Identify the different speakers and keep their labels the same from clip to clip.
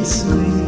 Speaker 1: Grace me.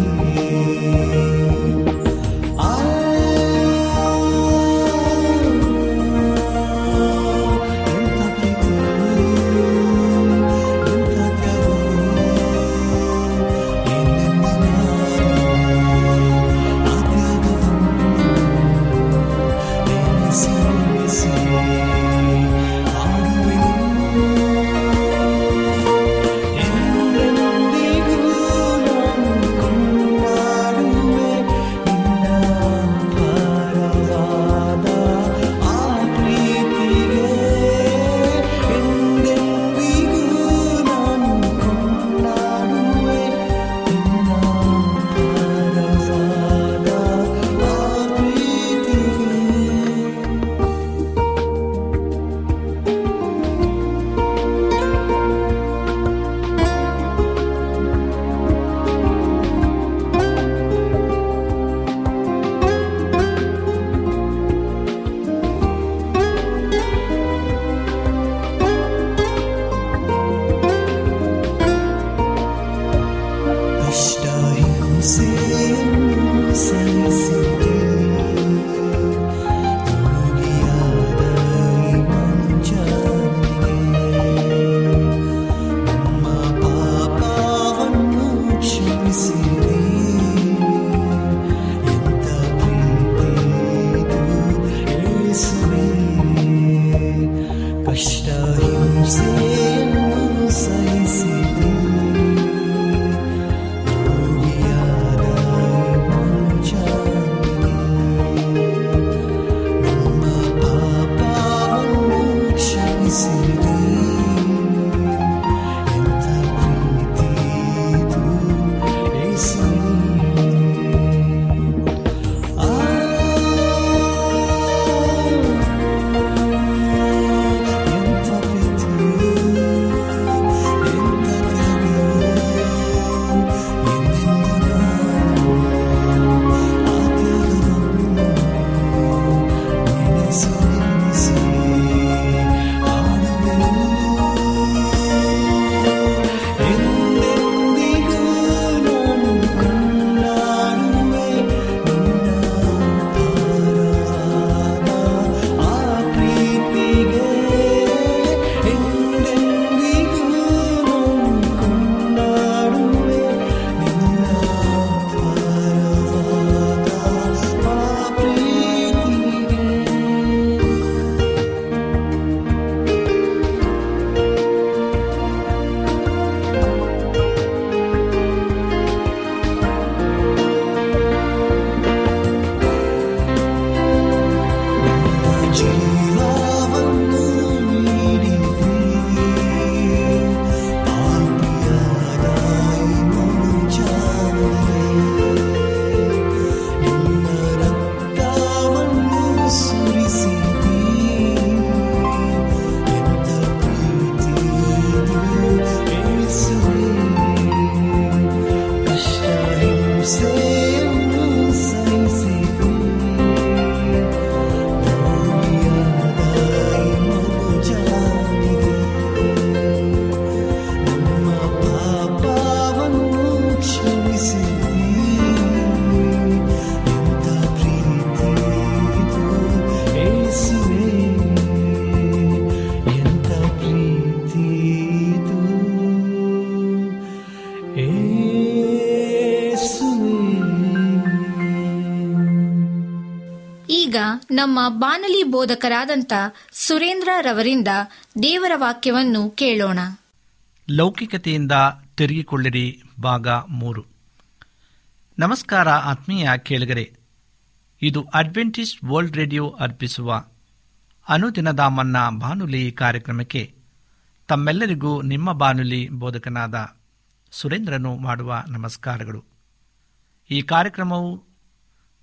Speaker 2: ನಮ್ಮ ಬಾನಲಿ ಬೋಧಕರಾದಂಥ ಸುರೇಂದ್ರ ರವರಿಂದ ದೇವರ ವಾಕ್ಯವನ್ನು ಕೇಳೋಣ.
Speaker 3: ಲೌಕಿಕತೆಯಿಂದ ತಿರುಗಿಕೊಳ್ಳಿರಿ, ಭಾಗ ಮೂರು. ನಮಸ್ಕಾರ ಆತ್ಮೀಯ ಕೇಳಿಗರೆ. ಇದು ಅಡ್ವೆಂಟಿಸ್ಟ್ ವರ್ಲ್ಡ್ ರೇಡಿಯೋ ಅರ್ಪಿಸುವ ಅನುದಿನದ ಮನ್ನಾ ಬಾನುಲಿ ಕಾರ್ಯಕ್ರಮಕ್ಕೆ ತಮ್ಮೆಲ್ಲರಿಗೂ ನಿಮ್ಮ ಬಾನುಲಿ ಬೋಧಕನಾದ ಸುರೇಂದ್ರನು ಮಾಡುವ ನಮಸ್ಕಾರಗಳು. ಈ ಕಾರ್ಯಕ್ರಮವು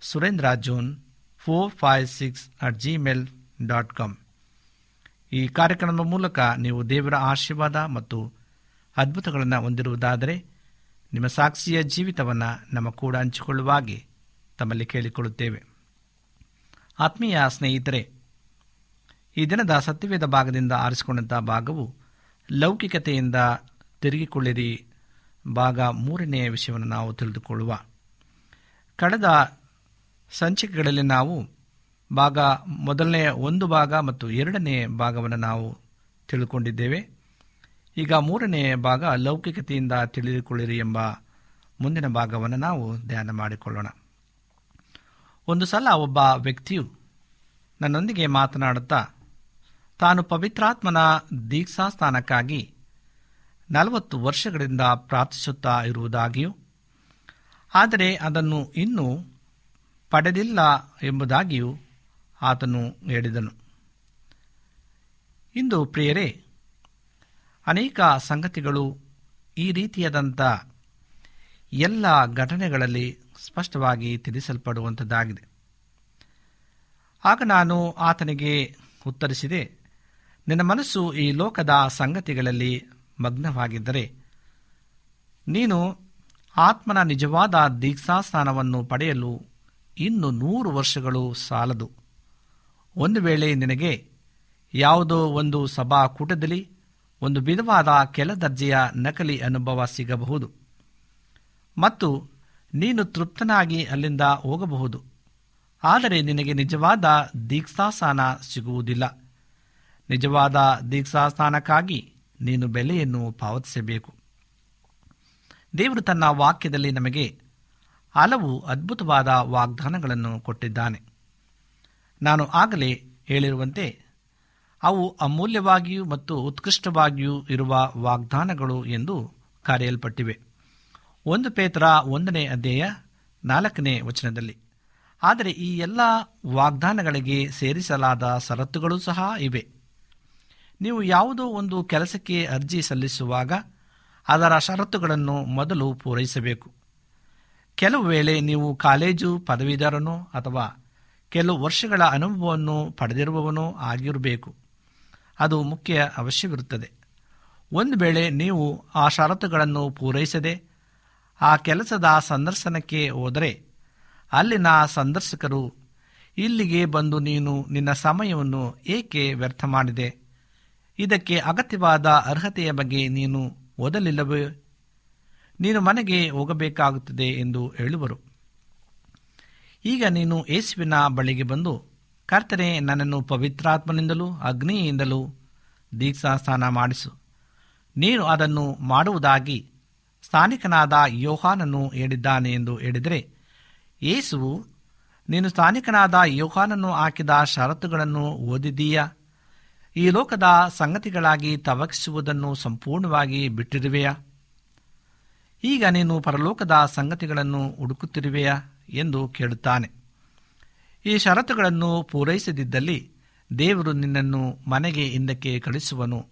Speaker 3: Surendra John four five six at Gmail dot com ಈ ಕಾರ್ಯಕ್ರಮದ ಮೂಲಕ ನೀವು ದೇವರ ಆಶೀರ್ವಾದ ಮತ್ತು ಅದ್ಭುತಗಳನ್ನು ಹೊಂದಿರುವುದಾದರೆ ನಿಮ್ಮ ಸಾಕ್ಷಿಯ ಜೀವಿತವನ್ನು ನಮ್ಮ ಕೂಡ ಹಂಚಿಕೊಳ್ಳುವಾಗೆ ತಮ್ಮಲ್ಲಿ ಕೇಳಿಕೊಳ್ಳುತ್ತೇವೆ. ಆತ್ಮೀಯ ಸ್ನೇಹಿತರೆ, ಈ ದಿನದ ಸತ್ಯವೇದ ಭಾಗದಿಂದ ಆರಿಸಿಕೊಂಡಂಥ ಭಾಗವು ಲೌಕಿಕತೆಯಿಂದ ತಿರುಗಿಕೊಳ್ಳಿರಿ. ಭಾಗ ಮೂರನೆಯ ವಿಷಯವನ್ನು ನಾವು ತಿಳಿದುಕೊಳ್ಳುವ. ಕಳೆದ ಸಂಚಿಕೆಗಳಲ್ಲಿ ನಾವು ಭಾಗ ಮೊದಲನೆಯ ಒಂದು ಭಾಗ ಮತ್ತು ಎರಡನೇ ಭಾಗವನ್ನು ನಾವು ತಿಳ್ಕೊಂಡಿದ್ದೇವೆ. ಈಗ ಮೂರನೇ ಭಾಗ ಲೌಕಿಕತೆಯಿಂದ ತಿಳಿದುಕೊಳ್ಳಿರಿ ಎಂಬ ಮುಂದಿನ ಭಾಗವನ್ನು ನಾವು ಧ್ಯಾನ ಮಾಡಿಕೊಳ್ಳೋಣ. ಒಂದು ಸಲ ಒಬ್ಬ ವ್ಯಕ್ತಿಯು ನನ್ನೊಂದಿಗೆ ಮಾತನಾಡುತ್ತಾ, ತಾನು ಪವಿತ್ರಾತ್ಮನ ದೀಕ್ಷಾಸ್ಥಾನಕ್ಕಾಗಿ ನಲವತ್ತು ವರ್ಷಗಳಿಂದ ಪ್ರಾರ್ಥಿಸುತ್ತಾ ಇರುವುದಾಗಿಯೂ, ಆದರೆ ಅದನ್ನು ಇನ್ನೂ ಪಡೆದಿಲ್ಲ ಎಂಬುದಾಗಿಯೂ ಆತನು ಹೇಳಿದನು. ಇಂದು ಪ್ರಿಯರೇ, ಅನೇಕ ಸಂಗತಿಗಳು ಈ ರೀತಿಯಾದಂಥ ಎಲ್ಲ ಘಟನೆಗಳಲ್ಲಿ ಸ್ಪಷ್ಟವಾಗಿ ತಿಳಿಸಲ್ಪಡುವಂಥದ್ದಾಗಿದೆ. ಆಗ ನಾನು ಆತನಿಗೆ ಉತ್ತರಿಸಿದೆ, ನಿನ್ನ ಮನಸ್ಸು ಈ ಲೋಕದ ಸಂಗತಿಗಳಲ್ಲಿ ಮಗ್ನವಾಗಿದ್ದರೆ, ನೀನು ಆತ್ಮನ ನಿಜವಾದ ದೀಕ್ಷಾಸ್ಥಾನವನ್ನು ಪಡೆಯಲು ಇನ್ನು ನೂರು ವರ್ಷಗಳು ಸಾಲದು. ಒಂದು ವೇಳೆ ನಿನಗೆ ಯಾವುದೋ ಒಂದು ಸಭಾಕೂಟದಲ್ಲಿ ಒಂದು ವಿಧವಾದ ಕೆಲ ದರ್ಜೆಯ ನಕಲಿ ಅನುಭವ ಸಿಗಬಹುದು. ಮತ್ತು ನೀನು ತೃಪ್ತನಾಗಿ ಅಲ್ಲಿಂದ ಹೋಗಬಹುದು. ಆದರೆ ನಿನಗೆ ನಿಜವಾದ ದೀಕ್ಷಾಸ್ಥಾನ ಸಿಗುವುದಿಲ್ಲ. ನಿಜವಾದ ದೀಕ್ಷಾಸ್ಥಾನಕ್ಕಾಗಿ ನೀನು ಬೆಲೆಯನ್ನು ಪಾವತಿಸಬೇಕು. ದೇವರು ತನ್ನ ವಾಕ್ಯದಲ್ಲಿ ನಮಗೆ ಹಲವು ಅದ್ಭುತವಾದ ವಾಗ್ದಾನಗಳನ್ನು ಕೊಟ್ಟಿದ್ದಾನೆ. ನಾನು ಆಗಲೇ ಹೇಳಿರುವಂತೆ, ಅವು ಅಮೂಲ್ಯವಾಗಿಯೂ ಮತ್ತು ಉತ್ಕೃಷ್ಟವಾಗಿಯೂ ಇರುವ ವಾಗ್ದಾನಗಳು ಎಂದು ಕರೆಯಲ್ಪಟ್ಟಿವೆ. ಒಂದು ಪೇತ್ರ ಒಂದನೇ ಅಧ್ಯಾಯ ನಾಲ್ಕನೇ ವಚನದಲ್ಲಿ, ಆದರೆ ಈ ಎಲ್ಲ ವಾಗ್ದಾನಗಳಿಗೆ ಸೇರಿಸಲಾದ ಷರತ್ತುಗಳು ಸಹ ಇವೆ. ನೀವು ಯಾವುದೋ ಒಂದು ಕೆಲಸಕ್ಕೆ ಅರ್ಜಿ ಸಲ್ಲಿಸುವಾಗ ಅದರ ಷರತ್ತುಗಳನ್ನು ಮೊದಲು ಪೂರೈಸಬೇಕು. ಕೆಲವು ವೇಳೆ ನೀವು ಕಾಲೇಜು ಪದವೀಧರನೋ ಅಥವಾ ಕೆಲವು ವರ್ಷಗಳ ಅನುಭವವನ್ನು ಪಡೆದಿರುವವನೋ ಆಗಿರಬೇಕು. ಅದು ಮುಖ್ಯ ಅವಶ್ಯವಿರುತ್ತದೆ. ಒಂದು ವೇಳೆ ನೀವು ಆ ಷರತ್ತುಗಳನ್ನು ಪೂರೈಸದೆ ಆ ಕೆಲಸದ ಸಂದರ್ಶನಕ್ಕೆ ಹೋದರೆ, ಅಲ್ಲಿನ ಸಂದರ್ಶಕರು, ಇಲ್ಲಿಗೆ ಬಂದು ನೀನು ನಿನ್ನ ಸಮಯವನ್ನು ಏಕೆ ವ್ಯರ್ಥ ಮಾಡಿದೆ? ಇದಕ್ಕೆ ಅಗತ್ಯವಾದ ಅರ್ಹತೆಯ ಬಗ್ಗೆ ನೀನು ಓದಲಿಲ್ಲವೇ? ನೀನು ಮನೆಗೆ ಹೋಗಬೇಕಾಗುತ್ತದೆ ಎಂದು ಹೇಳುವರು. ಈಗ ನೀನು ಯೇಸುವಿನ ಬಳಿಗೆ ಬಂದು, ಕರ್ತನೆ, ನನ್ನನ್ನು ಪವಿತ್ರಾತ್ಮನಿಂದಲೂ ಅಗ್ನಿಯಿಂದಲೂ ದೀಕ್ಷಾಸ್ನಾನ ಮಾಡಿಸು. ನೀನು ಅದನ್ನು ಮಾಡುವುದಾಗಿ ಸ್ಥಾನಿಕನಾದ ಯೋಹಾನನ್ನು ಹೇಳಿದ್ದಾನೆ ಎಂದು ಹೇಳಿದರೆ, ಯೇಸುವು, ನೀನು ಸ್ಥಾನಿಕನಾದ ಯೋಹಾನನ್ನು ಹಾಕಿದ ಷರತ್ತುಗಳನ್ನು ಓದಿದೀಯಾ ಈ ಲೋಕದ ಸಂಗತಿಗಳಾಗಿ ತವಕಿಸುವುದನ್ನು ಸಂಪೂರ್ಣವಾಗಿ ಬಿಟ್ಟಿರುವೆಯಾ? ಈಗ ನೀನು ಪರಲೋಕದ ಸಂಗತಿಗಳನ್ನು ಹುಡುಕುತ್ತಿರುವೆಯಾ ಎಂದು ಕೇಳುತ್ತಾನೆ. ಈ ಷರತ್ತುಗಳನ್ನು ಪೂರೈಸದಿದ್ದಲ್ಲಿ ದೇವರು ನಿನ್ನನ್ನು ಮನೆಗೆ ಹಿಂದಕ್ಕೆ ಕಳಿಸುವನು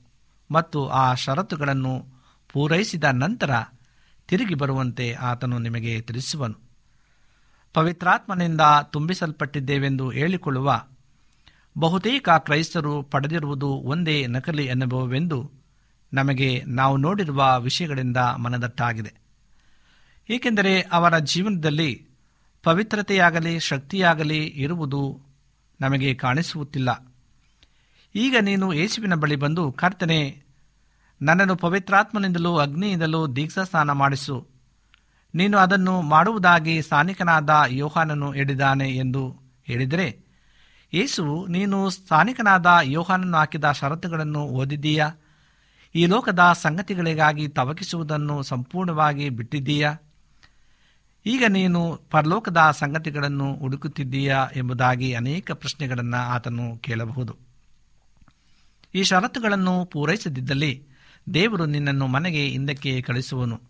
Speaker 3: ಮತ್ತು ಆ ಷರತ್ತುಗಳನ್ನು ಪೂರೈಸಿದ ನಂತರ ತಿರುಗಿ ಬರುವಂತೆ ಆತನು ನಿಮಗೆ ತಿಳಿಸುವನು. ಪವಿತ್ರಾತ್ಮನಿಂದ ತುಂಬಿಸಲ್ಪಟ್ಟಿದ್ದೇವೆಂದು ಹೇಳಿಕೊಳ್ಳುವ ಬಹುತೇಕ ಕ್ರೈಸ್ತರು ಪಡೆದಿರುವುದು ಒಂದೇ ನಕಲಿ ಅನುಭವವೆಂದು ನಮಗೆ ನಾವು ನೋಡಿರುವ ವಿಷಯಗಳಿಂದ ಮನದಟ್ಟಾಗಿದೆ. ಏಕೆಂದರೆ ಅವರ ಜೀವನದಲ್ಲಿ ಪವಿತ್ರತೆಯಾಗಲಿ, ಶಕ್ತಿಯಾಗಲಿ ಇರುವುದು ನಮಗೆ ಕಾಣಿಸುತ್ತಿಲ್ಲ ಈಗ ನೀನು ಯೇಸುವಿನ ಬಳಿ ಬಂದು ಕರ್ತನೆ, ನನ್ನನ್ನು ಪವಿತ್ರಾತ್ಮನಿಂದಲೂ ಅಗ್ನಿಯಿಂದಲೂ ದೀಕ್ಷಾ ಸ್ನಾನ ಮಾಡಿಸು. ನೀನು ಅದನ್ನು ಮಾಡುವುದಾಗಿ ಸ್ಥಾನಿಕನಾದ ಯೋಹಾನನು ಹೇಳಿದ್ದಾನೆ ಎಂದು ಹೇಳಿದರೆ ಯೇಸುವು ನೀನು ಸ್ಥಾನಿಕನಾದ ಯೋಹಾನನ್ನು ಹಾಕಿದ ಷರತ್ತುಗಳನ್ನು ಓದಿದ್ದೀಯಾ? ಈ ಲೋಕದ ಸಂಗತಿಗಳಿಗಾಗಿ ತವಕಿಸುವುದನ್ನು ಸಂಪೂರ್ಣವಾಗಿ ಬಿಟ್ಟಿದ್ದೀಯಾ? ಈಗ ನೀನು ಪರಲೋಕದ ಸಂಗತಿಗಳನ್ನು ಹುಡುಕುತ್ತಿದ್ದೀಯಾ ಎಂಬುದಾಗಿ ಅನೇಕ ಪ್ರಶ್ನೆಗಳನ್ನು ಆತನು ಕೇಳಬಹುದು. ಈ ಷರತ್ತುಗಳನ್ನು ಪೂರೈಸದಿದ್ದಲ್ಲಿ ದೇವರು ನಿನ್ನನ್ನು ಮನೆಗೆ ಹಿಂದಕ್ಕೆ ಕಳಿಸುವನು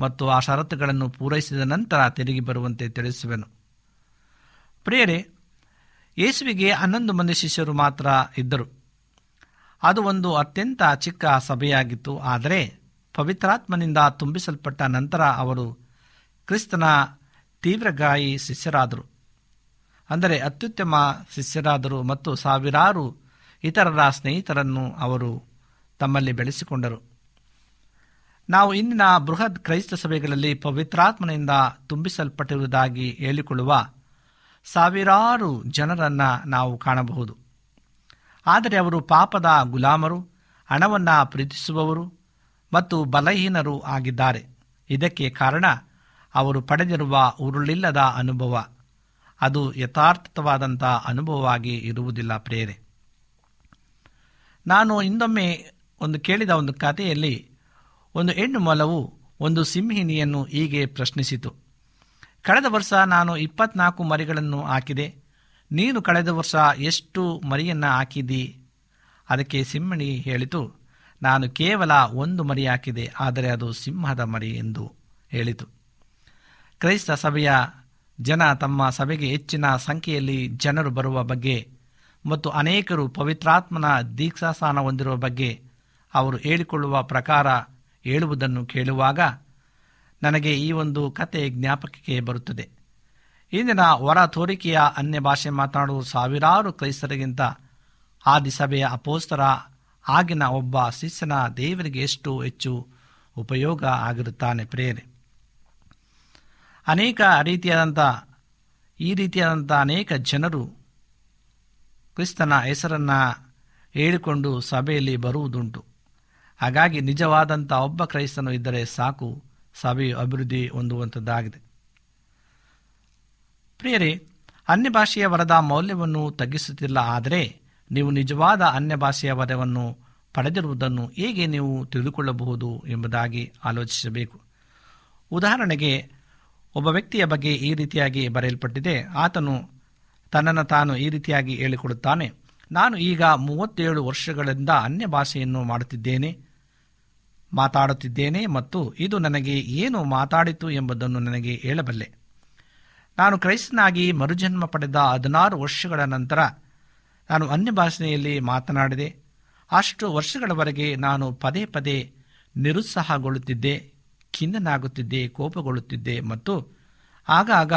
Speaker 3: ಮತ್ತು ಆ ಷರತ್ತುಗಳನ್ನು ಪೂರೈಸಿದ ನಂತರ ತಿರುಗಿ ಬರುವಂತೆ ತಿಳಿಸುವೆನು. ಪ್ರಿಯರೇ, ಯೇಸುವಿಗೆ ಹನ್ನೊಂದು ಮಂದಿ ಶಿಷ್ಯರು ಮಾತ್ರ ಇದ್ದರು. ಅದು ಒಂದು ಅತ್ಯಂತ ಚಿಕ್ಕ ಸಭೆಯಾಗಿತ್ತು. ಆದರೆ ಪವಿತ್ರಾತ್ಮನಿಂದ ತುಂಬಿಸಲ್ಪಟ್ಟ ನಂತರ ಅವರು ಕ್ರಿಸ್ತನ ತೀವ್ರಗಾಯಿ ಶಿಷ್ಯರಾದರು. ಅಂದರೆ ಅತ್ಯುತ್ತಮ ಶಿಷ್ಯರಾದರು ಮತ್ತು ಸಾವಿರಾರು ಇತರರ ಸ್ನೇಹಿತರನ್ನು ಅವರು ತಮ್ಮಲ್ಲಿ ಬೆಳೆಸಿಕೊಂಡರು. ನಾವು ಇಂದಿನ ಬೃಹತ್ ಕ್ರೈಸ್ತ ಸಭೆಗಳಲ್ಲಿ ಪವಿತ್ರಾತ್ಮನಿಂದ ತುಂಬಿಸಲ್ಪಟ್ಟಿರುವುದಾಗಿ ಹೇಳಿಕೊಳ್ಳುವ ಸಾವಿರಾರು ಜನರನ್ನು ನಾವು ಕಾಣಬಹುದು. ಆದರೆ ಅವರು ಪಾಪದ ಗುಲಾಮರು, ಹಣವನ್ನು ಪ್ರೀತಿಸುವವರು ಮತ್ತು ಬಲಹೀನರು ಆಗಿದ್ದಾರೆ. ಇದಕ್ಕೆ ಕಾರಣ ಅವರು ಪಡೆದಿರುವ ಉರುಳಿಲ್ಲದ ಅನುಭವ. ಅದು ಯಥಾರ್ಥವಾದಂಥ ಅನುಭವವಾಗಿ ಇರುವುದಿಲ್ಲ ಪ್ರೇರೆ ನಾನು ಇನ್ನೊಮ್ಮೆ ಒಂದು ಕೇಳಿದ ಒಂದು ಕಥೆಯಲ್ಲಿ ಒಂದು ಹೆಣ್ಣು ಮೊಲವು ಒಂದು ಸಿಂಹಿಣಿಯನ್ನು ಹೀಗೆ ಪ್ರಶ್ನಿಸಿತು. ಕಳೆದ ವರ್ಷ ನಾನು ಇಪ್ಪತ್ನಾಲ್ಕು ಮರಿಗಳನ್ನು ಹಾಕಿದೆ. ನೀನು ಕಳೆದ ವರ್ಷ ಎಷ್ಟು ಮರಿಯನ್ನು ಹಾಕಿದಿ ಅದಕ್ಕೆ ಸಿಂಹಣಿ ಹೇಳಿತು, ನಾನು ಕೇವಲ ಒಂದು ಮರಿ ಹಾಕಿದೆ, ಆದರೆ ಅದು ಸಿಂಹದ ಮರಿ ಎಂದು ಹೇಳಿತು. ಕ್ರೈಸ್ತ ಸಭೆಯ ಜನ ತಮ್ಮ ಸಭೆಗೆ ಹೆಚ್ಚಿನ ಸಂಖ್ಯೆಯಲ್ಲಿ ಜನರು ಬರುವ ಬಗ್ಗೆ ಮತ್ತು ಅನೇಕರು ಪವಿತ್ರಾತ್ಮನ ದೀಕ್ಷಾಸ್ಥಾನ ಹೊಂದಿರುವ ಬಗ್ಗೆ ಅವರು ಹೇಳಿಕೊಳ್ಳುವ ಪ್ರಕಾರ ಹೇಳುವುದನ್ನು ಕೇಳುವಾಗ ನನಗೆ ಈ ಒಂದು ಕತೆ ಜ್ಞಾಪಕಕ್ಕೆ ಬರುತ್ತದೆ. ಇಂದಿನ ಹೊರ ತೋರಿಕೆಯ ಅನ್ಯ ಭಾಷೆ ಮಾತನಾಡುವ ಸಾವಿರಾರು ಕ್ರೈಸ್ತರಿಗಿಂತ ಆದಿಸಭೆಯ ಅಪೋಸ್ತರ ಆಗಿನ ಒಬ್ಬ ಶಿಷ್ಯನ ದೇವರಿಗೆ ಎಷ್ಟು ಹೆಚ್ಚು ಉಪಯೋಗ ಆಗಿರುತ್ತಾನೆ ಪ್ರೇರೆ ಅನೇಕ ರೀತಿಯಾದಂಥ ಈ ರೀತಿಯಾದಂಥ ಅನೇಕ ಜನರು ಕ್ರಿಸ್ತನ ಹೆಸರನ್ನು ಹೇಳಿಕೊಂಡು ಸಭೆಯಲ್ಲಿ ಬರುವುದುಂಟು. ಹಾಗಾಗಿ ನಿಜವಾದಂಥ ಒಬ್ಬ ಕ್ರೈಸ್ತನು ಇದ್ದರೆ ಸಾಕು, ಸಭೆಯು ಅಭಿವೃದ್ಧಿ ಹೊಂದುವಂಥದ್ದಾಗಿದೆ ಪ್ರಿಯರೇ, ಅನ್ಯ ಭಾಷೆಯ ವರದ ಮೌಲ್ಯವನ್ನು ತಗ್ಗಿಸುತ್ತಿಲ್ಲ, ಆದರೆ ನೀವು ನಿಜವಾದ ಅನ್ಯ ಭಾಷೆಯ ವರವನ್ನು ಪಡೆದಿರುವುದನ್ನು ಹೇಗೆ ನೀವು ತಿಳಿದುಕೊಳ್ಳಬಹುದು ಎಂಬುದಾಗಿ ಆಲೋಚಿಸಬೇಕು. ಉದಾಹರಣೆಗೆ, ಒಬ್ಬ ವ್ಯಕ್ತಿಯ ಬಗ್ಗೆ ಈ ರೀತಿಯಾಗಿ ಬರೆಯಲ್ಪಟ್ಟಿದೆ, ಆತನು ತನ್ನನ್ನು ತಾನು ಈ ರೀತಿಯಾಗಿ ಹೇಳಿಕೊಡುತ್ತಾನೆ, ನಾನು ಈಗ ಮೂವತ್ತೇಳು ವರ್ಷಗಳಿಂದ ಅನ್ಯ ಭಾಷೆಯನ್ನು ಮಾಡುತ್ತಿದ್ದೇನೆ, ಮಾತಾಡುತ್ತಿದ್ದೇನೆ ಮತ್ತು ಇದು ನನಗೆ ಏನು ಮಾತಾಡಿತು ಎಂಬುದನ್ನು ನನಗೆ ಹೇಳಬಲ್ಲೆ. ನಾನು ಕ್ರೈಸ್ತನಾಗಿ ಮರುಜನ್ಮ ಪಡೆದ ಹದಿನಾರು ವರ್ಷಗಳ ನಂತರ ನಾನು ಅನ್ಯ ಭಾಷೆಯಲ್ಲಿ ಮಾತನಾಡಿದೆ. ಅಷ್ಟು ವರ್ಷಗಳವರೆಗೆ ನಾನು ಪದೇ ಪದೇ ನಿರುತ್ಸಾಹಗೊಳ್ಳುತ್ತಿದ್ದೆ, ಖಿನ್ನನಾಗುತ್ತಿದ್ದೆ, ಕೋಪಗೊಳ್ಳುತ್ತಿದ್ದೆ ಮತ್ತು ಆಗಾಗ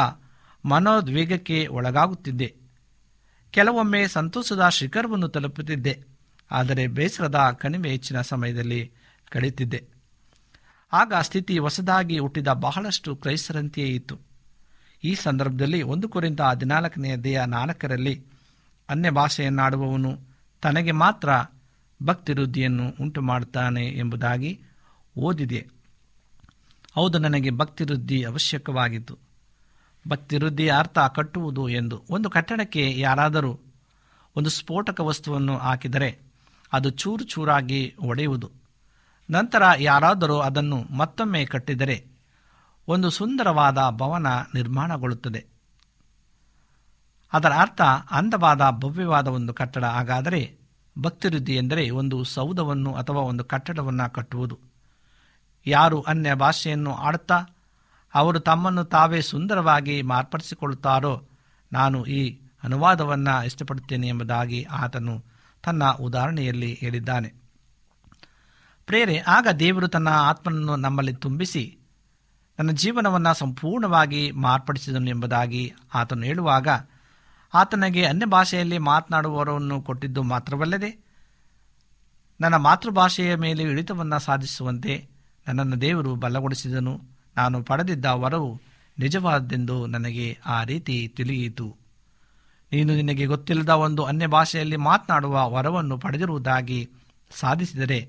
Speaker 3: ಮನೋದ್ವೇಗಕ್ಕೆ ಒಳಗಾಗುತ್ತಿದ್ದೆ. ಕೆಲವೊಮ್ಮೆ ಸಂತೋಷದ ಶಿಖರವನ್ನು ತಲುಪುತ್ತಿದ್ದೆ, ಆದರೆ ಬೇಸರದ ಕಣಿವೆ ಹೆಚ್ಚಿನ ಸಮಯದಲ್ಲಿ ಕಳೆಯುತ್ತಿದ್ದೆ. ಆಗ ಸ್ಥಿತಿ ಹೊಸದಾಗಿ ಹುಟ್ಟಿದ ಬಹಳಷ್ಟು ಕ್ರೈಸ್ತರಂತೆಯೇ ಇತ್ತು. ಈ ಸಂದರ್ಭದಲ್ಲಿ ಒಂದು ಕುರಿತ ಹದಿನಾಲ್ಕನೆಯ ದೇಹ ನಾಲ್ಕರಲ್ಲಿ ಅನ್ಯ ಭಾಷೆಯನ್ನಾಡುವವನು ತನಗೆ ಮಾತ್ರ ಭಕ್ತಿವೃದ್ಧಿಯನ್ನು ಉಂಟು ಮಾಡುತ್ತಾನೆ ಎಂಬುದಾಗಿ ಓದಿದೆ. ಹೌದು, ನನಗೆ ಭಕ್ತಿ ವೃದ್ಧಿ ಅವಶ್ಯಕವಾಗಿತ್ತು. ಭಕ್ತಿವೃದ್ಧಿಯ ಅರ್ಥ ಕಟ್ಟುವುದು ಎಂದು. ಒಂದು ಕಟ್ಟಡಕ್ಕೆ ಯಾರಾದರೂ ಒಂದು ಸ್ಫೋಟಕ ವಸ್ತುವನ್ನು ಹಾಕಿದರೆ ಅದು ಚೂರು ಚೂರಾಗಿ ಒಡೆಯುವುದು. ನಂತರ ಯಾರಾದರೂ ಅದನ್ನು ಮತ್ತೊಮ್ಮೆ ಕಟ್ಟಿದರೆ ಒಂದು ಸುಂದರವಾದ ಭವನ ನಿರ್ಮಾಣಗೊಳ್ಳುತ್ತದೆ. ಅದರ ಅರ್ಥ ಅಂದವಾದ ಭವ್ಯವಾದ ಒಂದು ಕಟ್ಟಡ. ಹಾಗಾದರೆ ಭಕ್ತಿವೃದ್ಧಿ ಎಂದರೆ ಒಂದು ಸೌಧವನ್ನು ಅಥವಾ ಒಂದು ಕಟ್ಟಡವನ್ನು ಕಟ್ಟುವುದು. ಯಾರು ಅನ್ಯ ಭಾಷೆಯನ್ನು ಆಡುತ್ತಾ, ಅವರು ತಮ್ಮನ್ನು ತಾವೇ ಸುಂದರವಾಗಿ ಮಾರ್ಪಡಿಸಿಕೊಳ್ಳುತ್ತಾರೋ, ನಾನು ಈ ಅನುವಾದವನ್ನು ಇಷ್ಟಪಡುತ್ತೇನೆ ಎಂಬುದಾಗಿ ಆತನು ತನ್ನ ಉದಾಹರಣೆಯಲ್ಲಿ ಹೇಳಿದ್ದಾನೆ. ಪ್ರೇರೆ, ಆಗ ದೇವರು ತನ್ನ ಆತ್ಮನನ್ನು ನಮ್ಮಲ್ಲಿ ತುಂಬಿಸಿ ನನ್ನ ಜೀವನವನ್ನು ಸಂಪೂರ್ಣವಾಗಿ ಮಾರ್ಪಡಿಸಿದನು ಎಂಬುದಾಗಿ ಆತನು ಹೇಳುವಾಗ, ಆತನಿಗೆ ಅನ್ಯ ಭಾಷೆಯಲ್ಲಿ ಮಾತನಾಡುವವರನ್ನು ಕೊಟ್ಟಿದ್ದು ಮಾತ್ರವಲ್ಲದೆ, ನನ್ನ ಮಾತೃಭಾಷೆಯ ಮೇಲೆ ಇಳಿತವನ್ನು ಸಾಧಿಸುವಂತೆ ನನ್ನನ್ನು ದೇವರು ಬಲಗೊಳಿಸಿದನು. ನಾನು ಪಡೆದಿದ್ದ ವರವು ನಿಜವಾದದೆಂದು ನನಗೆ ಆ ರೀತಿ ತಿಳಿಯಿತು. ನೀನು ನಿನಗೆ ಗೊತ್ತಿಲ್ಲದ ಒಂದು ಅನ್ಯ ಭಾಷೆಯಲ್ಲಿ ಮಾತನಾಡುವ ವರವನ್ನು ಪಡೆದಿರುವುದಾಗಿ ಸಾಧಿಸಿದರೆ,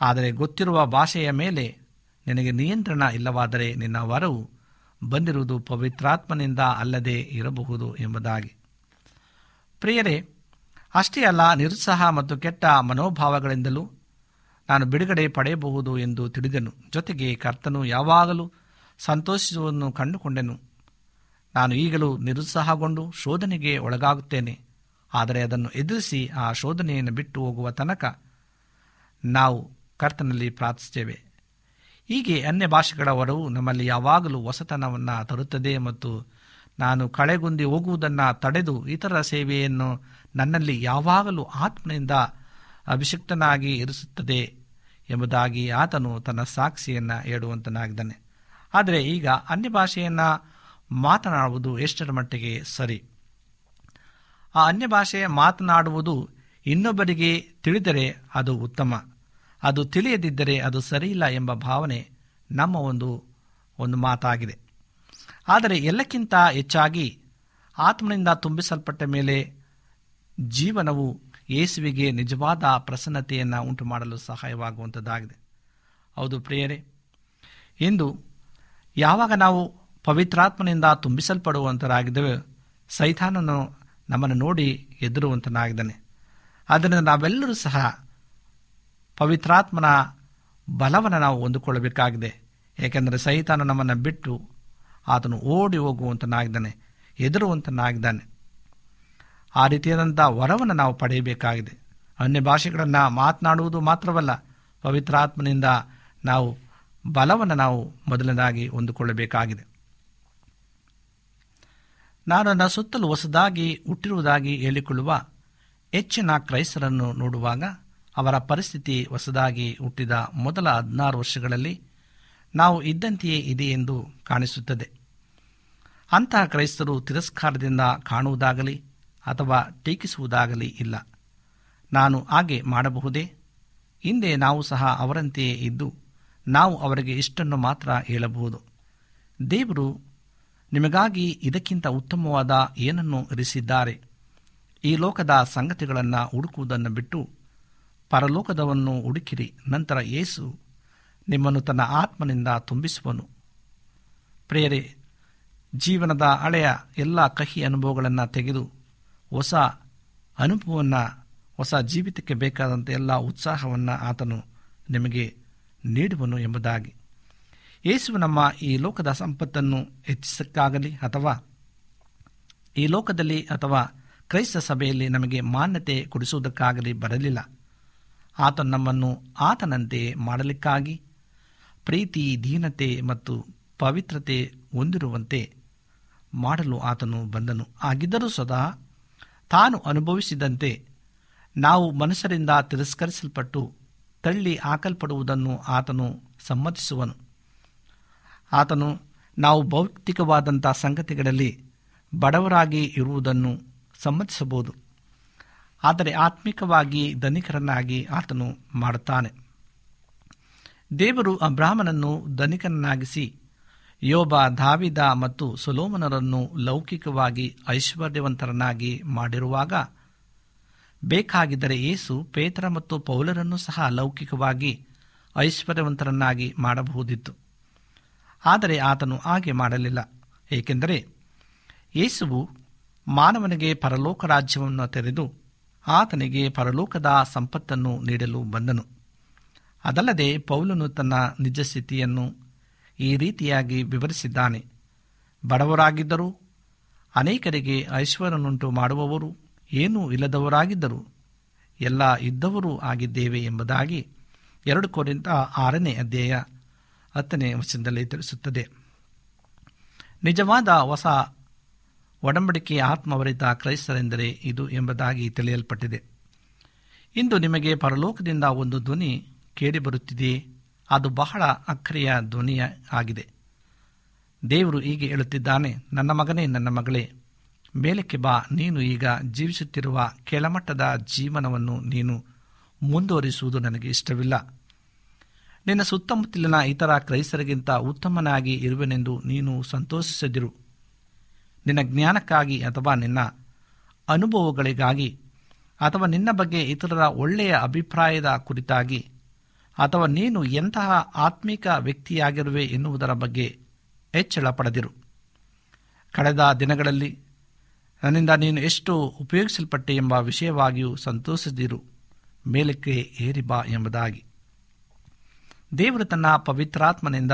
Speaker 3: ಆದರೆ ಗೊತ್ತಿರುವ ಭಾಷೆಯ ಮೇಲೆ ನಿನಗೆ ನಿಯಂತ್ರಣ ಇಲ್ಲವಾದರೆ ನಿನ್ನ ವರವು ಬಂದಿರುವುದು ಪವಿತ್ರಾತ್ಮನಿಂದ ಅಲ್ಲದೆ ಇರಬಹುದು ಎಂಬುದಾಗಿ. ಪ್ರಿಯರೇ, ಅಷ್ಟೇ ಅಲ್ಲ, ನಿರುತ್ಸಾಹ ಮತ್ತು ಕೆಟ್ಟ ಮನೋಭಾವಗಳಿಂದಲೂ ನಾನು ಬಿಡುಗಡೆ ಪಡೆಯಬಹುದು ಎಂದು ತಿಳಿದೆನು. ಜೊತೆಗೆ ಕರ್ತನು ಯಾವಾಗಲೂ ಸಂತೋಷಿಸುವುದನ್ನು ಕಂಡುಕೊಂಡೆನು. ನಾನು ಈಗಲೂ ನಿರುತ್ಸಾಹಗೊಂಡು ಶೋಧನೆಗೆ ಒಳಗಾಗುತ್ತೇನೆ. ಆದರೆ ಅದನ್ನು ಎದುರಿಸಿ ಆ ಶೋಧನೆಯನ್ನು ಬಿಟ್ಟು ಹೋಗುವ ತನಕ ನಾವು ಕರ್ತನಲ್ಲಿ ಪ್ರಾರ್ಥಿಸುತ್ತೇವೆ. ಹೀಗೆ ಅನ್ಯ ಭಾಷೆಗಳ ಹೊರವು ನಮ್ಮಲ್ಲಿ ಯಾವಾಗಲೂ ಹೊಸತನವನ್ನು ತರುತ್ತದೆ ಮತ್ತು ನಾನು ಕಳೆಗುಂದಿ ಹೋಗುವುದನ್ನು ತಡೆದು ಇತರ ಸೇವೆಯನ್ನು ನನ್ನಲ್ಲಿ ಯಾವಾಗಲೂ ಆತ್ಮನಿಂದ ಅಭಿಷಿಕ್ತನಾಗಿ ಇರಿಸುತ್ತದೆ ಎಂಬುದಾಗಿ ಆತನು ತನ್ನ ಸಾಕ್ಷಿಯನ್ನು ಹೇಳುವಂತನಾಗಿದ್ದಾನೆ. ಆದರೆ ಈಗ ಅನ್ಯ ಭಾಷೆಯನ್ನು ಮಾತನಾಡುವುದು ಎಷ್ಟರ ಮಟ್ಟಿಗೆ ಸರಿ? ಆ ಅನ್ಯ ಭಾಷೆ ಮಾತನಾಡುವುದು ಇನ್ನೊಬ್ಬರಿಗೆ ತಿಳಿದರೆ ಅದು ಉತ್ತಮ. ಅದು ತಿಳಿಯದಿದ್ದರೆ ಅದು ಸರಿಯಿಲ್ಲ ಎಂಬ ಭಾವನೆ ನಮ್ಮ ಒಂದು ಒಂದು ಮಾತಾಗಿದೆ. ಆದರೆ ಎಲ್ಲಕ್ಕಿಂತ ಹೆಚ್ಚಾಗಿ ಆತ್ಮನಿಂದ ತುಂಬಿಸಲ್ಪಟ್ಟ ಮೇಲೆ ಜೀವನವು ಯೇಸುವಿಗೆ ನಿಜವಾದ ಪ್ರಸನ್ನತೆಯನ್ನು ಉಂಟು ಮಾಡಲು ಸಹಾಯವಾಗುವಂಥದ್ದಾಗಿದೆ ಹೌದು ಪ್ರಿಯರೇ, ಇಂದು ಯಾವಾಗ ನಾವು ಪವಿತ್ರಾತ್ಮನಿಂದ ತುಂಬಿಸಲ್ಪಡುವಂಥರಾಗಿದ್ದೇವೆ ಸೈತಾನನು ನಮ್ಮನ್ನು ನೋಡಿ ಎದುರುವಂತನಾಗಿದ್ದಾನೆ ಆದ್ದರಿಂದ ನಾವೆಲ್ಲರೂ ಸಹ ಪವಿತ್ರಾತ್ಮನ ಬಲವನ್ನು ನಾವು ಹೊಂದಿಕೊಳ್ಳಬೇಕಾಗಿದೆ. ಏಕೆಂದರೆ ಸೈತಾನ ನಮ್ಮನ್ನು ಬಿಟ್ಟು ಆತನು ಓಡಿ ಹೋಗುವಂತನಾಗಿದ್ದಾನೆ, ಹೆದರುವಂತನಾಗಿದ್ದಾನೆ. ಆ ರೀತಿಯಾದಂಥ ವರವನ್ನು ನಾವು ಪಡೆಯಬೇಕಾಗಿದೆ. ಅನ್ಯ ಭಾಷೆಗಳನ್ನು ಮಾತನಾಡುವುದು ಮಾತ್ರವಲ್ಲ, ಪವಿತ್ರಾತ್ಮನಿಂದ ನಾವು ಬಲವನ್ನು ನಾವು ಮೊದಲನೇದಾಗಿ ಹೊಂದಿಕೊಳ್ಳಬೇಕಾಗಿದೆ. ನಾನು ನನ್ನ ಸುತ್ತಲೂ ಹೊಸದಾಗಿ ಹುಟ್ಟಿರುವುದಾಗಿ ಹೇಳಿಕೊಳ್ಳುವ ಹೆಚ್ಚಿನ ಕ್ರೈಸ್ತರನ್ನು ನೋಡುವಾಗ ಅವರ ಪರಿಸ್ಥಿತಿ ಹೊಸದಾಗಿ ಹುಟ್ಟಿದ ಮೊದಲ ಹದಿನಾರು ವರ್ಷಗಳಲ್ಲಿ ನಾವು ಇದ್ದಂತೆಯೇ ಇದೆ ಎಂದು ಕಾಣಿಸುತ್ತದೆ. ಅಂತಹ ಕ್ರೈಸ್ತರು ತಿರಸ್ಕಾರದಿಂದ ಕಾಣುವುದಾಗಲಿ ಅಥವಾ ಟೀಕಿಸುವುದಾಗಲಿ ಇಲ್ಲ. ನಾನು ಹಾಗೆ ಮಾಡಬಹುದೇ? ಹಿಂದೆ ನಾವು ಸಹ ಅವರಂತೆಯೇ ಇದ್ದು ನಾವು ಅವರಿಗೆ ಇಷ್ಟನ್ನು ಮಾತ್ರ ಹೇಳಬಹುದು. ದೇವರು ನಿಮಗಾಗಿ ಇದಕ್ಕಿಂತ ಉತ್ತಮವಾದ ಏನನ್ನು ಇರಿಸಿದ್ದಾರೆ? ಈ ಲೋಕದ ಸಂಗತಿಗಳನ್ನು ಹುಡುಕುವುದನ್ನು ಬಿಟ್ಟು ಪರಲೋಕದವನ್ನು ಹುಡುಕಿರಿ. ನಂತರ ಯೇಸು ನಿಮ್ಮನ್ನು ತನ್ನ ಆತ್ಮನಿಂದ ತುಂಬಿಸುವನು. ಪ್ರೇರೆ ಜೀವನದ ಹಳೆಯ ಎಲ್ಲ ಕಹಿ ಅನುಭವಗಳನ್ನು ತೆಗೆದು ಹೊಸ ಅನುಭವವನ್ನು, ಹೊಸ ಜೀವಿತಕ್ಕೆ ಬೇಕಾದಂಥ ಎಲ್ಲ ಉತ್ಸಾಹವನ್ನು ಆತನು ನಿಮಗೆ ನೀಡುವನು ಎಂಬುದಾಗಿ. ಯೇಸು ನಮ್ಮ ಈ ಲೋಕದ ಸಂಪತ್ತನ್ನು ಹೆಚ್ಚಿಸಕ್ಕಾಗಲಿ ಅಥವಾ ಈ ಲೋಕದಲ್ಲಿ ಅಥವಾ ಕ್ರೈಸ್ತ ಸಭೆಯಲ್ಲಿ ನಮಗೆ ಮಾನ್ಯತೆ ಕೊಡಿಸುವುದಕ್ಕಾಗಲಿ ಬರಲಿಲ್ಲ. ಆತನು ನಮ್ಮನ್ನು ಆತನಂತೆ ಮಾಡಲಿಕ್ಕಾಗಿ ಪ್ರೀತಿ, ದೀನತೆ ಮತ್ತು ಪವಿತ್ರತೆ ಹೊಂದಿರುವಂತೆ ಮಾಡಲು ಆತನು ಬಂದನು. ಆಗಿದ್ದರೂ ಸದಾ ತಾನು ಅನುಭವಿಸಿದಂತೆ ನಾವು ಮನುಷ್ಯರಿಂದ ತಿರಸ್ಕರಿಸಲ್ಪಟ್ಟು ತಳ್ಳಿ ಹಾಕಲ್ಪಡುವುದನ್ನು ಆತನು ಸಮ್ಮತಿಸುವನು. ಆತನು ನಾವು ಭೌತಿಕವಾದಂಥ ಸಂಗತಿಗಳಲ್ಲಿ ಬಡವರಾಗಿ ಇರುವುದನ್ನು ಸಮ್ಮತಿಸಬಹುದು. ಆದರೆ ಆತ್ಮಿಕವಾಗಿ ಧನಿಕರನ್ನಾಗಿ ಆತನು ಮಾಡುತ್ತಾನೆ. ದೇವರು ಅಬ್ರಾಹ್ಮನನ್ನು ಧನಿಕನನ್ನಾಗಿಸಿ ಯೋಬ ಧಾವಿದ ಮತ್ತು ಸುಲೋಮನರನ್ನು ಲೌಕಿಕವಾಗಿ ಐಶ್ವರ್ಯವಂತರನ್ನಾಗಿ ಮಾಡಿರುವಾಗ, ಬೇಕಾಗಿದ್ದರೆ ಯೇಸು ಪೇತ್ರ ಮತ್ತು ಪೌಲರನ್ನು ಸಹ ಲೌಕಿಕವಾಗಿ ಐಶ್ವರ್ಯವಂತರನ್ನಾಗಿ ಮಾಡಬಹುದಿತ್ತು. ಆದರೆ ಆತನು ಹಾಗೆ ಮಾಡಲಿಲ್ಲ. ಏಕೆಂದರೆ ಯೇಸುವು ಮಾನವನಿಗೆ ಪರಲೋಕ ರಾಜ್ಯವನ್ನು ತೆರೆದು ಆತನಿಗೆ ಪರಲೋಕದ ಸಂಪತ್ತನ್ನು ನೀಡಲು ಬಂದನು. ಅದಲ್ಲದೆ ಪೌಲನು ತನ್ನ ನಿಜ ಸ್ಥಿತಿಯನ್ನು ಈ ರೀತಿಯಾಗಿ ವಿವರಿಸಿದ್ದಾನೆ. ಬಡವರಾಗಿದ್ದರು, ಅನೇಕರಿಗೆ ಐಶ್ವರ್ಯನುಂಟು ಮಾಡುವವರು, ಏನೂ ಇಲ್ಲದವರಾಗಿದ್ದರು. ಎಲ್ಲ ಇದ್ದವರೂ ಆಗಿದ್ದೇವೆ ಎಂಬುದಾಗಿ ಎರಡು ಕೋರಿಂದ ಆರನೇ ಅಧ್ಯಾಯ ಹತ್ತನೇ ವಚನದಲ್ಲಿ ತಿಳಿಸುತ್ತದೆ. ನಿಜವಾದ ಹೊಸ ಒಡಂಬಡಿಕೆ ಆತ್ಮವರಿತ ಕ್ರೈಸ್ತರೆಂದರೆ ಇದು ಎಂಬುದಾಗಿ ತಿಳಿಯಲ್ಪಟ್ಟಿದೆ. ಇಂದು ನಿಮಗೆ ಪರಲೋಕದಿಂದ ಒಂದು ಧ್ವನಿ ಕೇಳಿಬರುತ್ತಿದೆ ಅದು ಬಹಳ ಅಕ್ರಿಯ ಧ್ವನಿಯ ಆಗಿದೆ. ದೇವರು ಹೀಗೆ ಹೇಳುತ್ತಿದ್ದಾನೆ, ನನ್ನ ಮಗನೇ, ನನ್ನ ಮಗಳೇ, ಮೇಲಕ್ಕೆ ಬಾ, ನೀನು ಈಗ ಜೀವಿಸುತ್ತಿರುವ ಕೆಳಮಟ್ಟದ ಜೀವನವನ್ನು ನೀನು ಮುಂದುವರಿಸುವುದು ನನಗೆ ಇಷ್ಟವಿಲ್ಲ. ನಿನ್ನ ಸುತ್ತಮುತ್ತಲಿನ ಇತರ ಕ್ರೈಸ್ತರಿಗಿಂತ ಉತ್ತಮನಾಗಿ ಇರುವೆನೆಂದು ನೀನು ಸಂತೋಷಿಸದಿರು. ನಿನ್ನ ಜ್ಞಾನಕ್ಕಾಗಿ ಅಥವಾ ನಿನ್ನ ಅನುಭವಗಳಿಗಾಗಿ ಅಥವಾ ನಿನ್ನ ಬಗ್ಗೆ ಇತರರ ಒಳ್ಳೆಯ ಅಭಿಪ್ರಾಯದ ಕುರಿತಾಗಿ ಅಥವಾ ನೀನು ಎಂತಹ ಆತ್ಮಿಕ ವ್ಯಕ್ತಿಯಾಗಿರುವೆ ಎನ್ನುವುದರ ಬಗ್ಗೆ ಹೆಚ್ಚಳ ಪಡೆದಿರು. ಕಳೆದ ದಿನಗಳಲ್ಲಿ ನನ್ನಿಂದ ನೀನು ಎಷ್ಟು ಉಪಯೋಗಿಸಲ್ಪಟ್ಟೆ ಎಂಬ ವಿಷಯವಾಗಿಯೂ ಸಂತೋಷದಿರು ಮೇಲಕ್ಕೆ ಏರಿ ಬಾ ಎಂಬುದಾಗಿ. ದೇವರು ತನ್ನ ಪವಿತ್ರಾತ್ಮನಿಂದ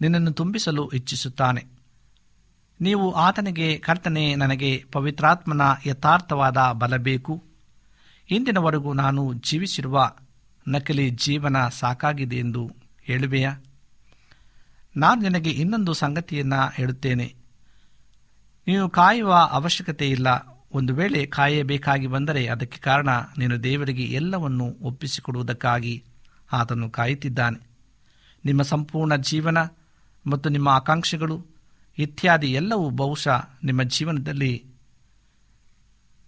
Speaker 3: ನಿನ್ನನ್ನು ತುಂಬಿಸಲು ಇಚ್ಛಿಸುತ್ತಾನೆ. ನೀವು ಆತನಿಗೆ, ಕರ್ತನೆ ನನಗೆ ಪವಿತ್ರಾತ್ಮನ ಯಥಾರ್ಥವಾದ ಬಲ ಬೇಕು. ಇಂದಿನವರೆಗೂ ನಾನು ಜೀವಿಸಿರುವ ನಕಲಿ ಜೀವನ ಸಾಕಾಗಿದೆ ಎಂದು ಹೇಳುವೆಯಾ? ನಾನು ನಿನಗೆ ಇನ್ನೊಂದು ಸಂಗತಿಯನ್ನು ಹೇಳುತ್ತೇನೆ. ನೀನು ಕಾಯುವ ಅವಶ್ಯಕತೆ ಇಲ್ಲ. ಒಂದು ವೇಳೆ ಕಾಯಬೇಕಾಗಿ ಬಂದರೆ ಅದಕ್ಕೆ ಕಾರಣ ನೀನು ದೇವರಿಗೆ ಎಲ್ಲವನ್ನು ಒಪ್ಪಿಸಿಕೊಡುವುದಕ್ಕಾಗಿ ಆತನು ಕಾಯುತ್ತಿದ್ದಾನೆ. ನಿಮ್ಮ ಸಂಪೂರ್ಣ ಜೀವನ ಮತ್ತು ನಿಮ್ಮ ಆಕಾಂಕ್ಷೆಗಳು ಇತ್ಯಾದಿ ಎಲ್ಲವೂ ಬಹುಶಃ ನಿಮ್ಮ ಜೀವನದಲ್ಲಿ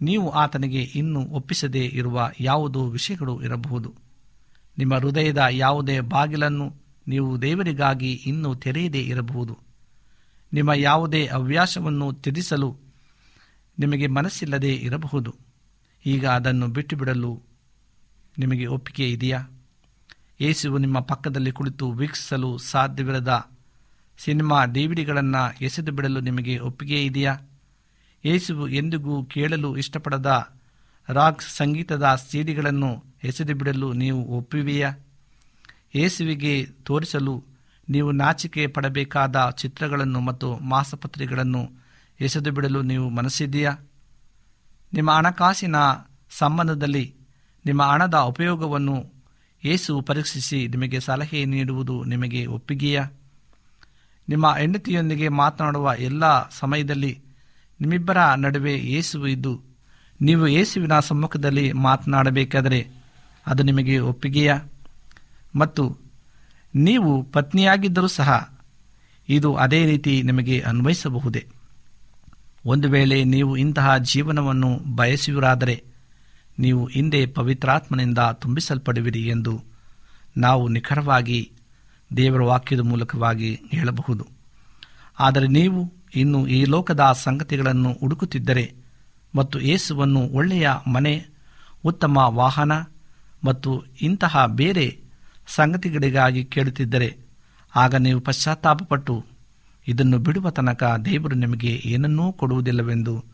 Speaker 3: ನೀವು ಆತನಿಗೆ ಇನ್ನೂ ಒಪ್ಪಿಸದೇ ಇರುವ ಯಾವುದೋ ವಿಷಯಗಳು ಇರಬಹುದು. ನಿಮ್ಮ ಹೃದಯದ ಯಾವುದೇ ಬಾಗಿಲನ್ನು ನೀವು ದೇವರಿಗಾಗಿ ಇನ್ನೂ ತೆರೆಯದೇ ಇರಬಹುದು. ನಿಮ್ಮ ಯಾವುದೇ ಹವ್ಯಾಸವನ್ನು ತ್ಯಜಿಸಲು ನಿಮಗೆ ಮನಸ್ಸಿಲ್ಲದೇ ಇರಬಹುದು. ಈಗ ಅದನ್ನು ಬಿಟ್ಟು ಬಿಡಲು ನಿಮಗೆ ಒಪ್ಪಿಗೆ ಇದೆಯಾ? ಯೇಸುವು ನಿಮ್ಮ ಪಕ್ಕದಲ್ಲಿ ಕುಳಿತು ವೀಕ್ಷಿಸಲು ಸಾಧ್ಯವಿರದ ಸಿನಿಮಾ ಡಿವಿಡಿಗಳನ್ನು ಎಸೆದು ಬಿಡಲು ನಿಮಗೆ ಒಪ್ಪಿಗೆ ಇದೆಯಾ? ಯೇಸುವು ಎಂದಿಗೂ ಕೇಳಲು ಇಷ್ಟಪಡದ ರಾಕ್ ಸಂಗೀತದ ಸೀಡಿಗಳನ್ನು ಎಸೆದು ಬಿಡಲು ನೀವು ಒಪ್ಪಿವೆಯಾ? ಯೇಸುವಿಗೆ ತೋರಿಸಲು ನೀವು ನಾಚಿಕೆ ಪಡಬೇಕಾದ ಚಿತ್ರಗಳನ್ನು ಮತ್ತು ಮಾಸಪತ್ರಿಕೆಗಳನ್ನು ಎಸೆದು ಬಿಡಲು ನೀವು ಮನಸ್ಸಿದೆಯಾ? ನಿಮ್ಮ ಹಣಕಾಸಿನ ಸಂಬಂಧದಲ್ಲಿ ನಿಮ್ಮ ಹಣದ ಉಪಯೋಗವನ್ನು ಏಸು ಪರೀಕ್ಷಿಸಿ ನಿಮಗೆ ಸಲಹೆ ನೀಡುವುದು ನಿಮಗೆ ಒಪ್ಪಿಗೆಯಾ? ನಿಮ್ಮ ಹೆಂಡತಿಯೊಂದಿಗೆ ಮಾತನಾಡುವ ಎಲ್ಲ ಸಮಯದಲ್ಲಿ ನಿಮ್ಮಿಬ್ಬರ ನಡುವೆ ಏಸುವು ಇದ್ದು, ನೀವು ಏಸುವಿನ ಸಮ್ಮುಖದಲ್ಲಿ ಮಾತನಾಡಬೇಕಾದರೆ ಅದು ನಿಮಗೆ ಒಪ್ಪಿಗೆಯ? ಮತ್ತು ನೀವು ಪತ್ನಿಯಾಗಿದ್ದರೂ ಸಹ ಇದು ಅದೇ ರೀತಿ ನಿಮಗೆ ಅನ್ವಯಿಸಬಹುದೇ? ಒಂದು ವೇಳೆ ನೀವು ಇಂತಹ ಜೀವನವನ್ನು ಬಯಸುವರಾದರೆ ನೀವು ಹಿಂದೆ ಪವಿತ್ರಾತ್ಮನಿಂದ ತುಂಬಿಸಲ್ಪಡುವಿರಿ ಎಂದು ನಾವು ನಿಖರವಾಗಿ ದೇವರ ವಾಕ್ಯದ ಮೂಲಕವಾಗಿ ಹೇಳಬಹುದು. ಆದರೆ ನೀವು ಇನ್ನು ಈ ಲೋಕದ ಸಂಗತಿಗಳನ್ನು ಹುಡುಕುತ್ತಿದ್ದರೆ ಮತ್ತು ಏಸುವನ್ನು ಒಳ್ಳೆಯ ಮನೆ, ಉತ್ತಮ ವಾಹನ ಮತ್ತು ಇಂತಹ ಬೇರೆ ಸಂಗತಿಗಳಿಗಾಗಿ ಕೇಳುತ್ತಿದ್ದರೆ ಆಗ ನೀವು ಪಶ್ಚಾತ್ತಾಪಪಟ್ಟು ಇದನ್ನು ಬಿಡುವ ತನಕ ದೇವರು ನಿಮಗೆ ಏನನ್ನೂ ಕೊಡುವುದಿಲ್ಲವೆಂದು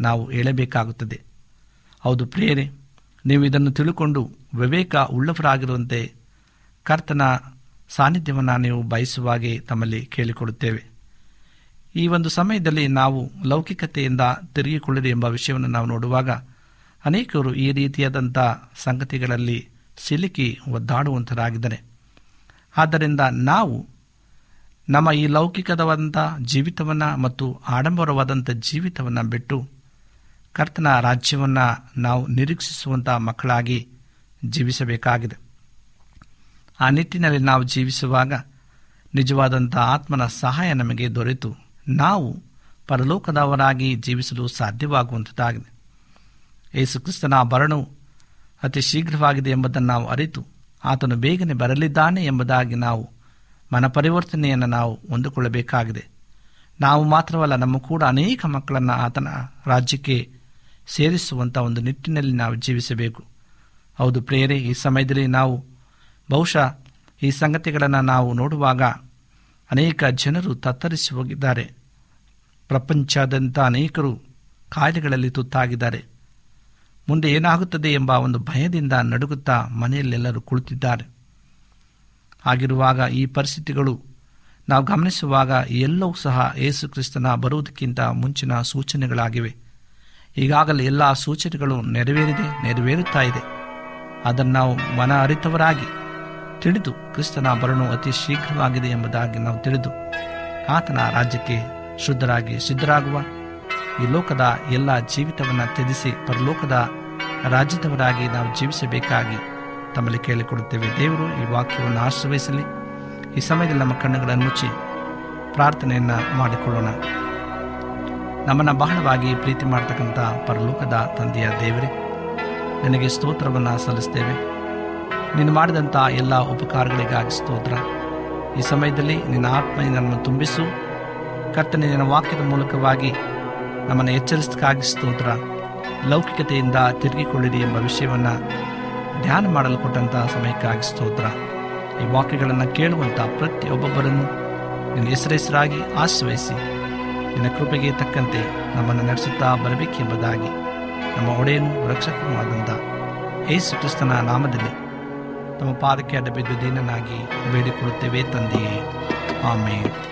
Speaker 3: ನಾವು ಹೇಳಬೇಕಾಗುತ್ತದೆ. ಹೌದು ಪ್ರೇರೆ ನೀವು ಇದನ್ನು ತಿಳುಕೊಂಡು ವಿವೇಕ ಉಳ್ಳವರಾಗಿರುವಂತೆ ಕರ್ತನ ಸಾನ್ನಿಧ್ಯವನ್ನು ನೀವು ಬಯಸುವಾಗೆ ತಮ್ಮಲ್ಲಿ ಕೇಳಿಕೊಡುತ್ತೇವೆ. ಈ ಒಂದು ಸಮಯದಲ್ಲಿ ನಾವು ಲೌಕಿಕತೆಯಿಂದ ತಿರುಗಿಕೊಳ್ಳಿರಿ ಎಂಬ ವಿಷಯವನ್ನು ನಾವು ನೋಡುವಾಗ ಅನೇಕರು ಈ ರೀತಿಯಾದಂಥ ಸಂಗತಿಗಳಲ್ಲಿ ಸಿಲುಕಿ ಒದ್ದಾಡುವಂಥರಾಗಿದ್ದಾರೆ. ಆದ್ದರಿಂದ ನಾವು ನಮ್ಮ ಈ ಲೌಕಿಕದವಾದಂಥ ಜೀವಿತವನ್ನು ಮತ್ತು ಆಡಂಬರವಾದಂಥ ಜೀವಿತವನ್ನು ಬಿಟ್ಟು ಕರ್ತನ ರಾಜ್ಯವನ್ನು ನಾವು ನಿರೀಕ್ಷಿಸುವಂಥ ಮಕ್ಕಳಾಗಿ ಜೀವಿಸಬೇಕಾಗಿದೆ. ಆ ನಿಟ್ಟಿನಲ್ಲಿ ನಾವು ಜೀವಿಸುವಾಗ ನಿಜವಾದಂಥ ಆತ್ಮನ ಸಹಾಯ ನಮಗೆ ದೊರೆತು. ನಾವು ಪರಲೋಕದವರಾಗಿ ಜೀವಿಸಲು ಸಾಧ್ಯವಾಗುವಂಥದ್ದಾಗಿದೆ. ಯೇಸುಕ್ರಿಸ್ತನ ಭರಣವು ಅತಿ ಶೀಘ್ರವಾಗಿದೆ ಎಂಬುದನ್ನು ನಾವು ಅರಿತು ಆತನು ಬೇಗನೆ ಬರಲಿದ್ದಾನೆ ಎಂಬುದಾಗಿ ನಾವು ಮನಪರಿವರ್ತನೆಯನ್ನು ನಾವು ಹೊಂದಿಕೊಳ್ಳಬೇಕಾಗಿದೆ. ನಾವು ಮಾತ್ರವಲ್ಲ, ನಮ್ಮ ಕೂಡ ಅನೇಕ ಮಕ್ಕಳನ್ನು ಆತನ ರಾಜ್ಯಕ್ಕೆ ಸೇರಿಸುವಂಥ ಒಂದು ನಿಟ್ಟಿನಲ್ಲಿ ನಾವು ಜೀವಿಸಬೇಕು. ಹೌದು ಪ್ರೇರೆ ಈ ಸಮಯದಲ್ಲಿ ನಾವು ಬಹುಶಃ ಈ ಸಂಗತಿಗಳನ್ನು ನಾವು ನೋಡುವಾಗ ಅನೇಕ ಜನರು ತತ್ತರಿಸಿ ಹೋಗಿದ್ದಾರೆ. ಪ್ರಪಂಚದಂಥ ಅನೇಕರು ಕಾಯಿಲೆಗಳಲ್ಲಿ ತುತ್ತಾಗಿದ್ದಾರೆ. ಮುಂದೆ ಏನಾಗುತ್ತದೆ ಎಂಬ ಒಂದು ಭಯದಿಂದ ನಡುಗುತ್ತಾ ಮನೆಯಲ್ಲೆಲ್ಲರೂ ಕುಳಿತಿದ್ದಾರೆ. ಆಗಿರುವಾಗ ಈ ಪರಿಸ್ಥಿತಿಗಳು ನಾವು ಗಮನಿಸುವಾಗ ಎಲ್ಲವೂ ಸಹ ಯೇಸು ಕ್ರಿಸ್ತನ ಬರುವುದಕ್ಕಿಂತ ಮುಂಚಿನ ಸೂಚನೆಗಳಾಗಿವೆ. ಈಗಾಗಲೇ ಎಲ್ಲ ಸೂಚನೆಗಳು ನೆರವೇರಿದೆ, ನೆರವೇರುತ್ತಾ ಇದೆ. ಅದನ್ನು ನಾವು ಮನ ಅರಿತವರಾಗಿ ತಿಳಿದು ಕ್ರಿಸ್ತನ ಬರಣವು ಅತಿ ಶೀಘ್ರವಾಗಿದೆ ಎಂಬುದಾಗಿ ನಾವು ತಿಳಿದು ಆತನ ರಾಜ್ಯಕ್ಕೆ ಶುದ್ಧರಾಗಿ ಸಿದ್ಧರಾಗುವ ಈ ಲೋಕದ ಎಲ್ಲ ಜೀವಿತವನ್ನು ತ್ಯಜಿಸಿ ಪರಲೋಕದ ರಾಜ್ಯದವರಾಗಿ ನಾವು ಜೀವಿಸಬೇಕಾಗಿ ತಮ್ಮಲ್ಲಿ ಕೇಳಿಕೊಡುತ್ತೇವೆ. ದೇವರು ಈ ವಾಕ್ಯವನ್ನು ಆಶ್ರಯಿಸಲಿ. ಈ ಸಮಯದಲ್ಲಿ ನಮ್ಮ ಕಣ್ಣುಗಳನ್ನು ಮುಚ್ಚಿ ಪ್ರಾರ್ಥನೆಯನ್ನು ಮಾಡಿಕೊಳ್ಳೋಣ. ನಮ್ಮನ್ನು ಬಹಳವಾಗಿ ಪ್ರೀತಿ ಮಾಡ್ತಕ್ಕಂಥ ಪರಲೋಕದ ತಂದೆಯ ದೇವರೇ, ನನಗೆ ಸ್ತೋತ್ರವನ್ನು ಸಲ್ಲಿಸ್ತೇವೆ. ನೀನು ಮಾಡಿದಂಥ ಎಲ್ಲ ಉಪಕಾರಗಳಿಗಾಗಿ ಸ್ತೋತ್ರ. ಈ ಸಮಯದಲ್ಲಿ ನಿನ್ನ ಆತ್ಮ ನನ್ನನ್ನು ತುಂಬಿಸು. ಕರ್ತನೆ, ನಿನ್ನ ವಾಕ್ಯದ ಮೂಲಕವಾಗಿ ನಮ್ಮನ್ನು ಎಚ್ಚರಿಸಕ್ಕಾಗಿ ಸ್ತೋತ್ರ. ಲೌಕಿಕತೆಯಿಂದ ತಿರುಗಿಕೊಳ್ಳಿರಿ ಎಂಬ ವಿಷಯವನ್ನು ಧ್ಯಾನ ಮಾಡಲು ಕೊಟ್ಟಂತಹ ಸಮಯಕ್ಕಾಗಿ ಸ್ತೋತ್ರ. ಈ ವಾಕ್ಯಗಳನ್ನು ಕೇಳುವಂಥ ಪ್ರತಿಯೊಬ್ಬೊಬ್ಬರನ್ನು ನಿನ್ನ ಹೆಸರೆಸರಾಗಿ ಆಶ್ರಯಿಸಿ. ನಿನ್ನ ಕೃಪೆಗೆ ತಕ್ಕಂತೆ ನಮ್ಮನ್ನು ನಡೆಸುತ್ತಾ ಬರಬೇಕೆಂಬುದಾಗಿ ನಮ್ಮ ಒಡೆಯನು ರಕ್ಷಕನೂ ಆದಂಥ ಯೇಸು ಕ್ರಿಸ್ತನ ನಾಮದಲ್ಲಿ ತಮ್ಮ ಪಾದಕ್ಕೆ ಅಡ್ಡಬಿದ್ದು ದೀನನಾಗಿ ಬೇಡಿಕೊಳ್ಳುತ್ತೇವೆ ತಂದೆಯೇ. ಆಮೇಲೆ